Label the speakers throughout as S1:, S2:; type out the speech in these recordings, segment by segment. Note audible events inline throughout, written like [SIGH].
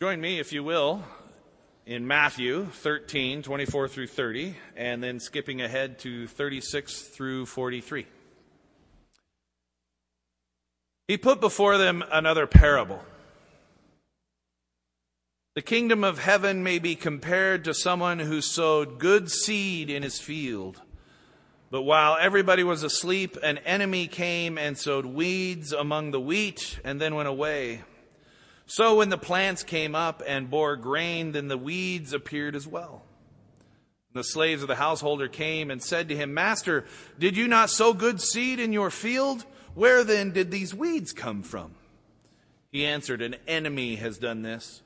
S1: Join me, if you will, in Matthew 13, 24 through 30, and then skipping ahead to 36 through 43. He put before them another parable. The kingdom of heaven may be compared to someone who sowed good seed in his field. But while everybody was asleep, an enemy came and sowed weeds among the wheat and then went away. So when the plants came up and bore grain, then the weeds appeared as well. The slaves of the householder came and said to him, Master, did you not sow good seed in your field? Where then did these weeds come from? He answered, An enemy has done this.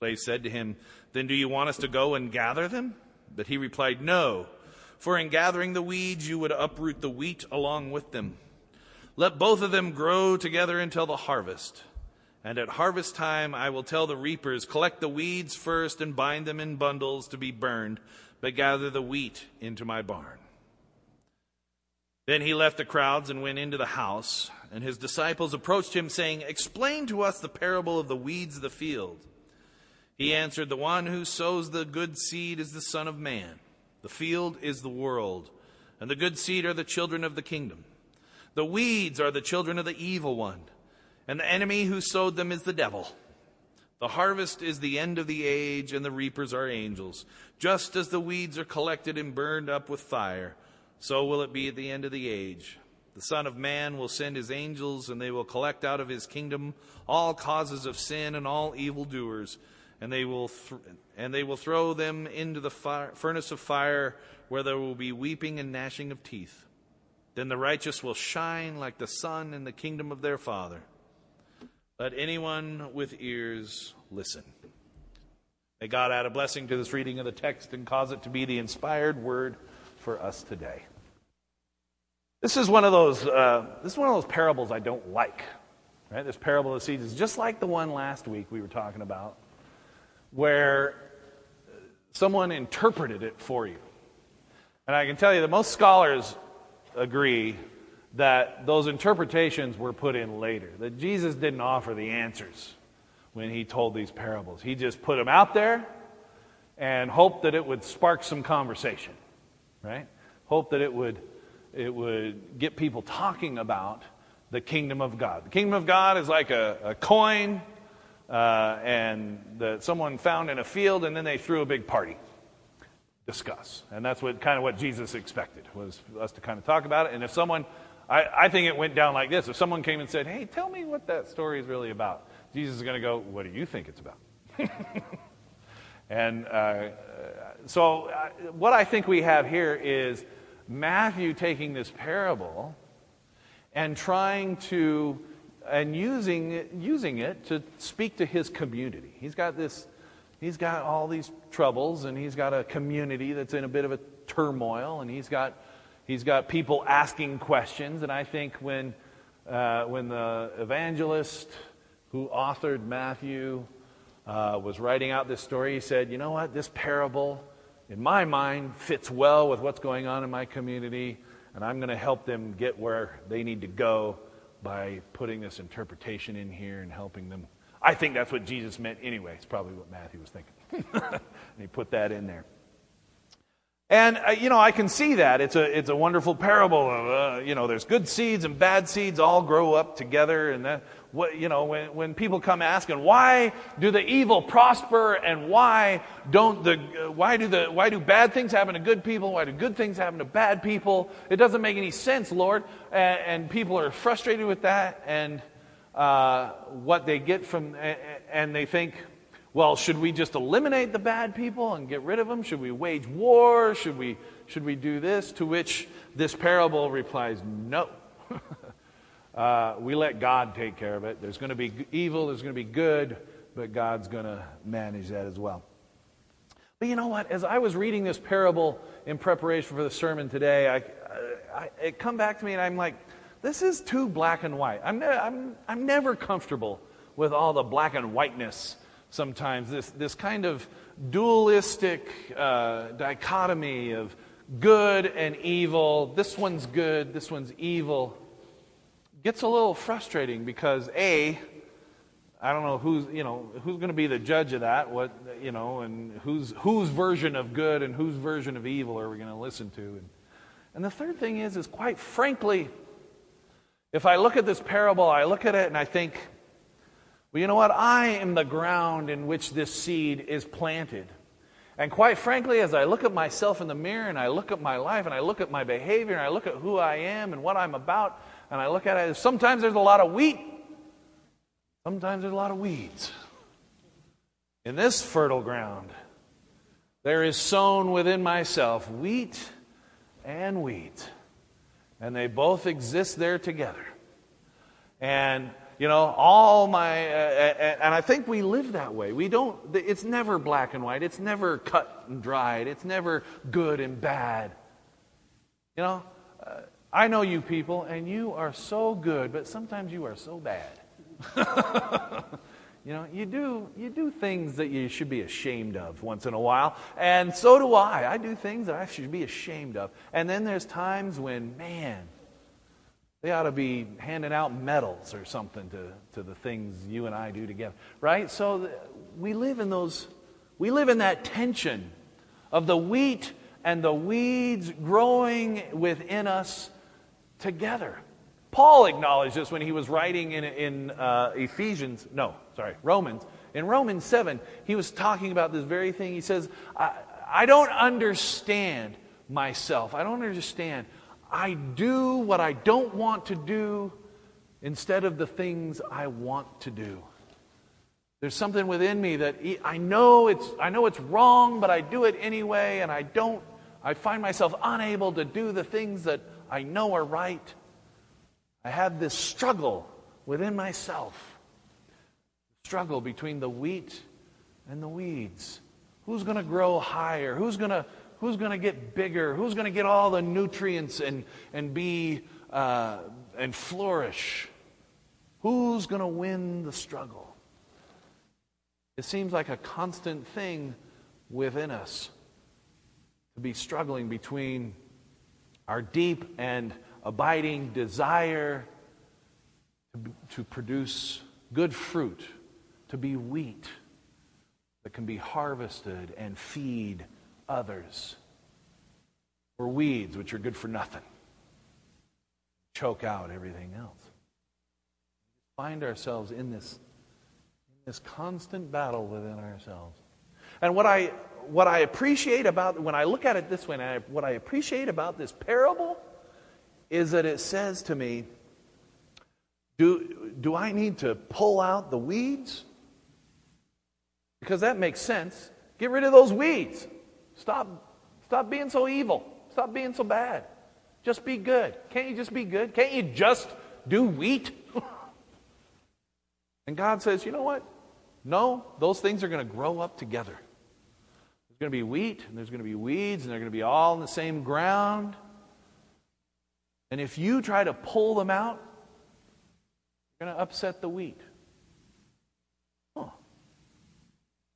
S1: The slave said to him, Then do you want us to go and gather them? But he replied, No. For in gathering the weeds, you would uproot the wheat along with them. Let both of them grow together until the harvest. And at harvest time, I will tell the reapers, collect the weeds first and bind them in bundles to be burned, but gather the wheat into my barn. Then he left the crowds and went into the house, and his disciples approached him, saying, Explain to us the parable of the weeds of the field. He answered, The one who sows the good seed is the Son of Man. The field is the world, and the good seed are the children of the kingdom. The weeds are the children of the evil one, and the enemy who sowed them is the devil. The harvest is the end of the age, and the reapers are angels. Just as the weeds are collected and burned up with fire, so will it be at the end of the age. The Son of Man will send his angels, and they will collect out of his kingdom all causes of sin and all evildoers and they will th- and they will throw them into the fire, furnace of fire where there will be weeping and gnashing of teeth then the righteous will shine like the sun in the kingdom of their father let anyone with ears listen. May god add a blessing to this reading of the text and cause it to be the inspired word for us today. This is one of those uh, this is one of those parables i don't like right? This parable of the seeds is just like the one last week we were talking about where someone interpreted it for you. And I can tell you that most scholars agree that those interpretations were put in later, that Jesus didn't offer the answers when he told these parables. He just put them out there and hoped that it would spark some conversation, right? Hope that it would, it would get people talking about the kingdom of God. The kingdom of God is like a, a coin uh, and that someone found in a field, and then they threw a big party. Discuss, and that's what kind of what Jesus expected was us to kind of talk about it. And if someone, I, I think it went down like this: if someone came and said, "Hey, tell me what that story is really about," Jesus is going to go, "What do you think it's about?" [LAUGHS] and uh, so, uh, what I think we have here is Matthew taking this parable and trying to and using, using it to speak to his community. He's got this, he's got all these troubles, and he's got a community that's in a bit of a turmoil, and he's got, he's got people asking questions. And I think when, uh, when the evangelist who authored Matthew uh, was writing out this story, he said, You know what? This parable, in my mind, fits well with what's going on in my community, and I'm going to help them get where they need to go by putting this interpretation in here and helping them. I think that's what Jesus meant anyway. It's probably what Matthew was thinking. [LAUGHS] and he put that in there. And, uh, you know, I can see that. It's a, it's a wonderful parable of, uh, you know, there's good seeds and bad seeds all grow up together. And that, what, you know, when, when people come asking, why do the evil prosper and why don't the, uh, why do the, why do bad things happen to good people? Why do good things happen to bad people? It doesn't make any sense, Lord. And, and people are frustrated with that and, uh, what they get from, and they think, well, should we just eliminate the bad people and get rid of them? Should we wage war? Should we, should we do this? To which this parable replies, no. [LAUGHS] uh, we let God take care of it. There's going to be evil, there's going to be good, but God's going to manage that as well. But you know what? As I was reading this parable in preparation for the sermon today, I, I, it come back to me and I'm like, this is too black and white. I'm, ne- I'm, I'm never comfortable with all the black and whiteness sometimes, this, this kind of dualistic uh, dichotomy of good and evil. This one's good, this one's evil. Gets a little frustrating because, A, I don't know who's, you know, who's going to be the judge of that, what, you know, and whose, whose version of good and whose version of evil are we going to listen to? And, and the third thing is, is quite frankly, if I look at this parable, I look at it and I think, well, you know what? I am the ground in which this seed is planted. And quite frankly, as I look at myself in the mirror and I look at my life and I look at my behavior and I look at who I am and what I'm about, and I look at it, sometimes there's a lot of wheat, sometimes there's a lot of weeds. In this fertile ground, there is sown within myself wheat and wheat. And they both exist there together. And, you know, all my, uh, uh, uh, and I think we live that way. We don't, it's never black and white. It's never cut and dried. It's never good and bad. You know, uh, I know you people, and you are so good, but sometimes you are so bad. [LAUGHS] You know, you do, you do things that you should be ashamed of once in a while. And so do I. I do things that I should be ashamed of. And then there's times when, man, they ought to be handing out medals or something to, to the things you and I do together. Right? So we live in those, we live in that tension of the wheat and the weeds growing within us together. Paul acknowledged this when he was writing in, in uh, Ephesians, no, sorry, Romans. In Romans 7, he was talking about this very thing. He says, I, I don't understand myself. I don't understand. I do what I don't want to do instead of the things I want to do. There's something within me that I know it's, I know it's wrong, but I do it anyway, and I don't, I find myself unable to do the things that I know are right. I have this struggle within myself struggle between the wheat and the weeds. Who's going to grow higher? Who's going to who's going to get bigger? Who's going to get all the nutrients and and be uh, and flourish? Who's going to win the struggle? It seems like a constant thing within us to be struggling between our deep and abiding desire to, to produce good fruit, to be wheat that can be harvested and feed others, or weeds, which are good for nothing, choke out everything else. Find ourselves in this, in this constant battle within ourselves. And what I, what I appreciate about, when I look at it this way, I, what I appreciate about this parable is that it says to me, do, do I need to pull out the weeds? Because that makes sense. Get rid of those weeds. Stop, stop being so evil. Stop being so bad. Just be good. Can't you just be good? Can't you just do wheat? [LAUGHS] and God says, you know what? No, those things are going to grow up together. There's going to be wheat, and there's going to be weeds, and they're going to be all in the same ground. And if you try to pull them out, you're going to upset the wheat. Huh.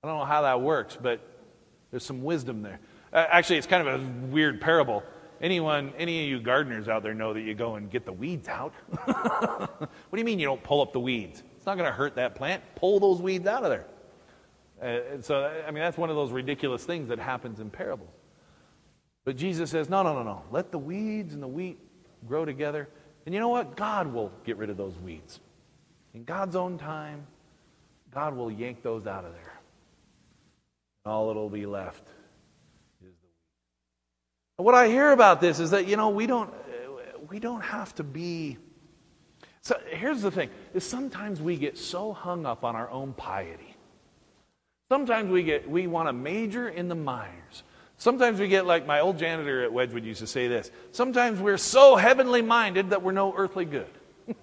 S1: I don't know how that works, but there's some wisdom there. Uh, actually, it's kind of a weird parable. Anyone, any of you gardeners out there know that you go and get the weeds out. [LAUGHS] what do you mean you don't pull up the weeds? It's not going to hurt that plant. Pull those weeds out of there. Uh, so, I mean, that's one of those ridiculous things that happens in parables. But Jesus says, no, no, no, no. Let the weeds and the wheat grow together. And you know what? God will get rid of those weeds. In God's own time, God will yank those out of there. All that'll be left is the. What I hear about this is that, you know, we don't, we don't have to be. So here's the thing is sometimes we get so hung up on our own piety. Sometimes we get we want to major in the minors. Sometimes we get like my old janitor at Wedgwood used to say this. Sometimes we're so heavenly minded that we're no earthly good. [LAUGHS]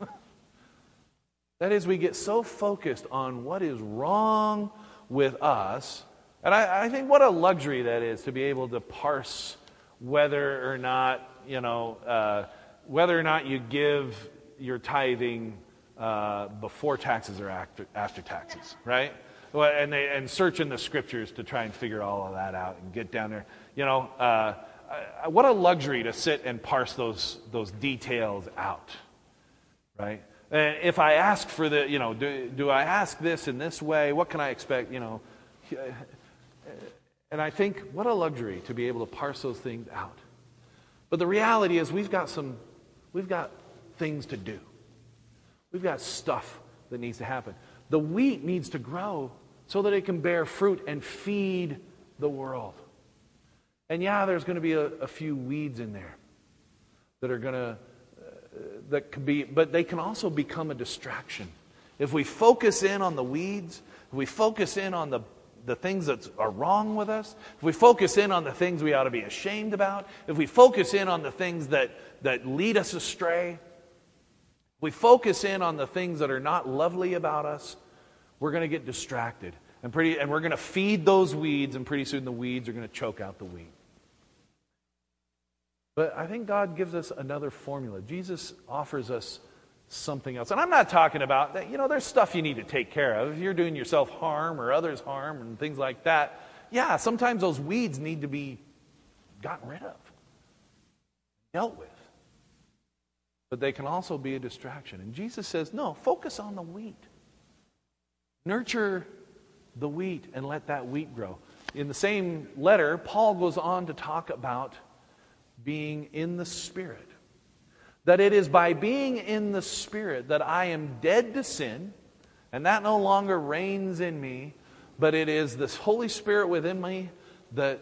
S1: that is, we get so focused on what is wrong with us. And I, I, think what a luxury that is to be able to parse whether or not, you know, uh, whether or not you give your tithing uh, before taxes or after, after taxes, right? and, they, and search in the scriptures to try and figure all of that out and get down there. You know, uh, uh, what a luxury to sit and parse those, those details out, right? And if I ask for the, you know, do, do I ask this in this way? What can I expect? You know, and I think what a luxury to be able to parse those things out. But the reality is we've got some, we've got things to do. We've got stuff that needs to happen. The wheat needs to grow so that it can bear fruit and feed the world. And yeah, there's going to be a, a few weeds in there that are going to, uh, that can be, but they can also become a distraction. If we focus in on the weeds, if we focus in on the, the things that are wrong with us, if we focus in on the things we ought to be ashamed about, if we focus in on the things that, that lead us astray, if we focus in on the things that are not lovely about us, we're going to get distracted. And, pretty, and we're going to feed those weeds, and pretty soon the weeds are going to choke out the wheat. But I think God gives us another formula. Jesus offers us something else. And I'm not talking about that, you know, there's stuff you need to take care of. If you're doing yourself harm or others harm and things like that, yeah, sometimes those weeds need to be gotten rid of, dealt with. But they can also be a distraction. And Jesus says, no, focus on the wheat. Nurture the wheat and let that wheat grow. In the same letter, Paul goes on to talk about being in the Spirit. That it is by being in the Spirit that I am dead to sin, and that no longer reigns in me, but it is this Holy Spirit within me that,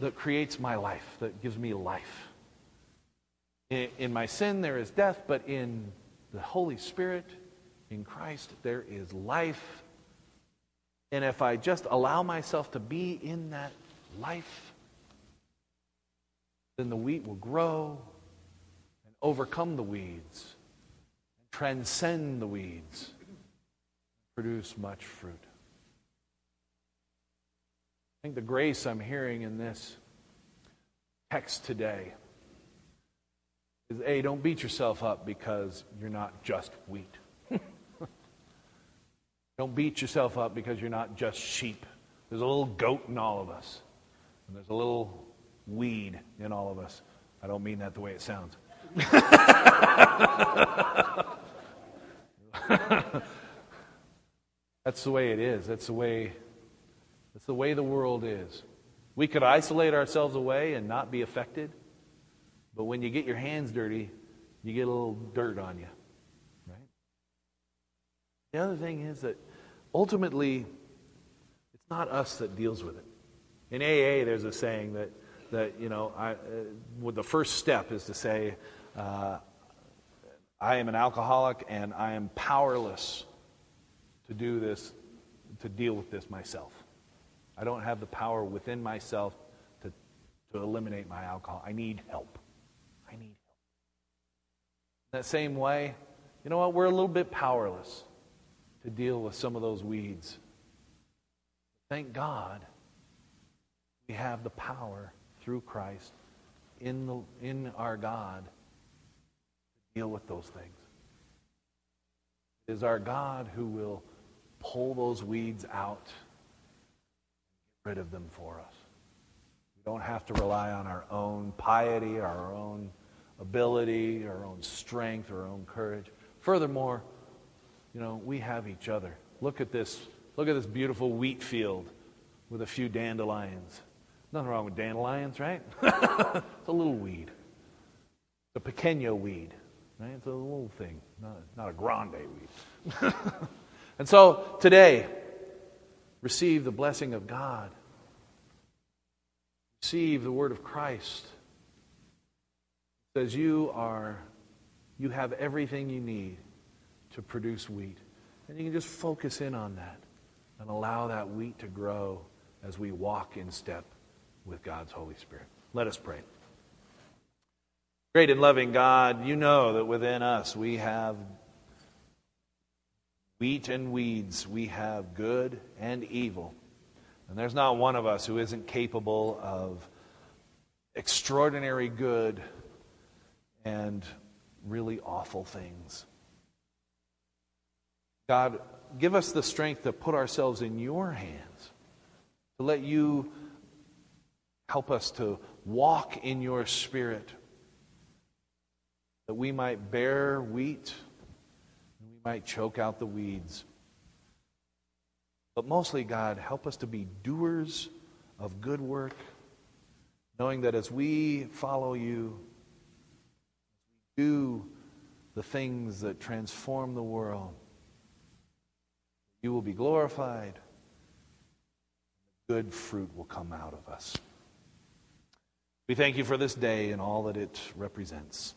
S1: that creates my life, that gives me life. In, in my sin, there is death, but in the Holy Spirit, in Christ, there is life. And if I just allow myself to be in that life, then the wheat will grow overcome the weeds, transcend the weeds, produce much fruit. I think the grace I'm hearing in this text today is A, don't beat yourself up because you're not just wheat. [LAUGHS] don't beat yourself up because you're not just sheep. There's a little goat in all of us, and there's a little weed in all of us. I don't mean that the way it sounds. [LAUGHS] that's the way it is. That's the way that's the way the world is. We could isolate ourselves away and not be affected, but when you get your hands dirty, you get a little dirt on you. Right? The other thing is that ultimately it's not us that deals with it. In AA, there's a saying that that, you know, I, uh, well, the first step is to say, uh, I am an alcoholic and I am powerless to do this, to deal with this myself. I don't have the power within myself to, to eliminate my alcohol. I need help. I need help. In that same way, you know what? We're a little bit powerless to deal with some of those weeds. Thank God we have the power through Christ in, the, in our God deal with those things. It is our God who will pull those weeds out get rid of them for us. We don't have to rely on our own piety, our own ability, our own strength, our own courage. Furthermore, you know, we have each other. Look at this. Look at this beautiful wheat field with a few dandelions. Nothing wrong with dandelions, right? [LAUGHS] it's a little weed. A pequeño weed, right? It's a little thing, not, not a grande weed. [LAUGHS] and so today, receive the blessing of God. Receive the word of Christ. It says you are, you have everything you need to produce wheat. And you can just focus in on that and allow that wheat to grow as we walk in step with God's Holy Spirit. Let us pray. Great and loving God, you know that within us we have wheat and weeds, we have good and evil. And there's not one of us who isn't capable of extraordinary good and really awful things. God, give us the strength to put ourselves in your hands, to let you Help us to walk in your spirit that we might bear wheat and we might choke out the weeds. But mostly, God, help us to be doers of good work, knowing that as we follow you, we do the things that transform the world, you will be glorified. Good fruit will come out of us. We thank you for this day and all that it represents.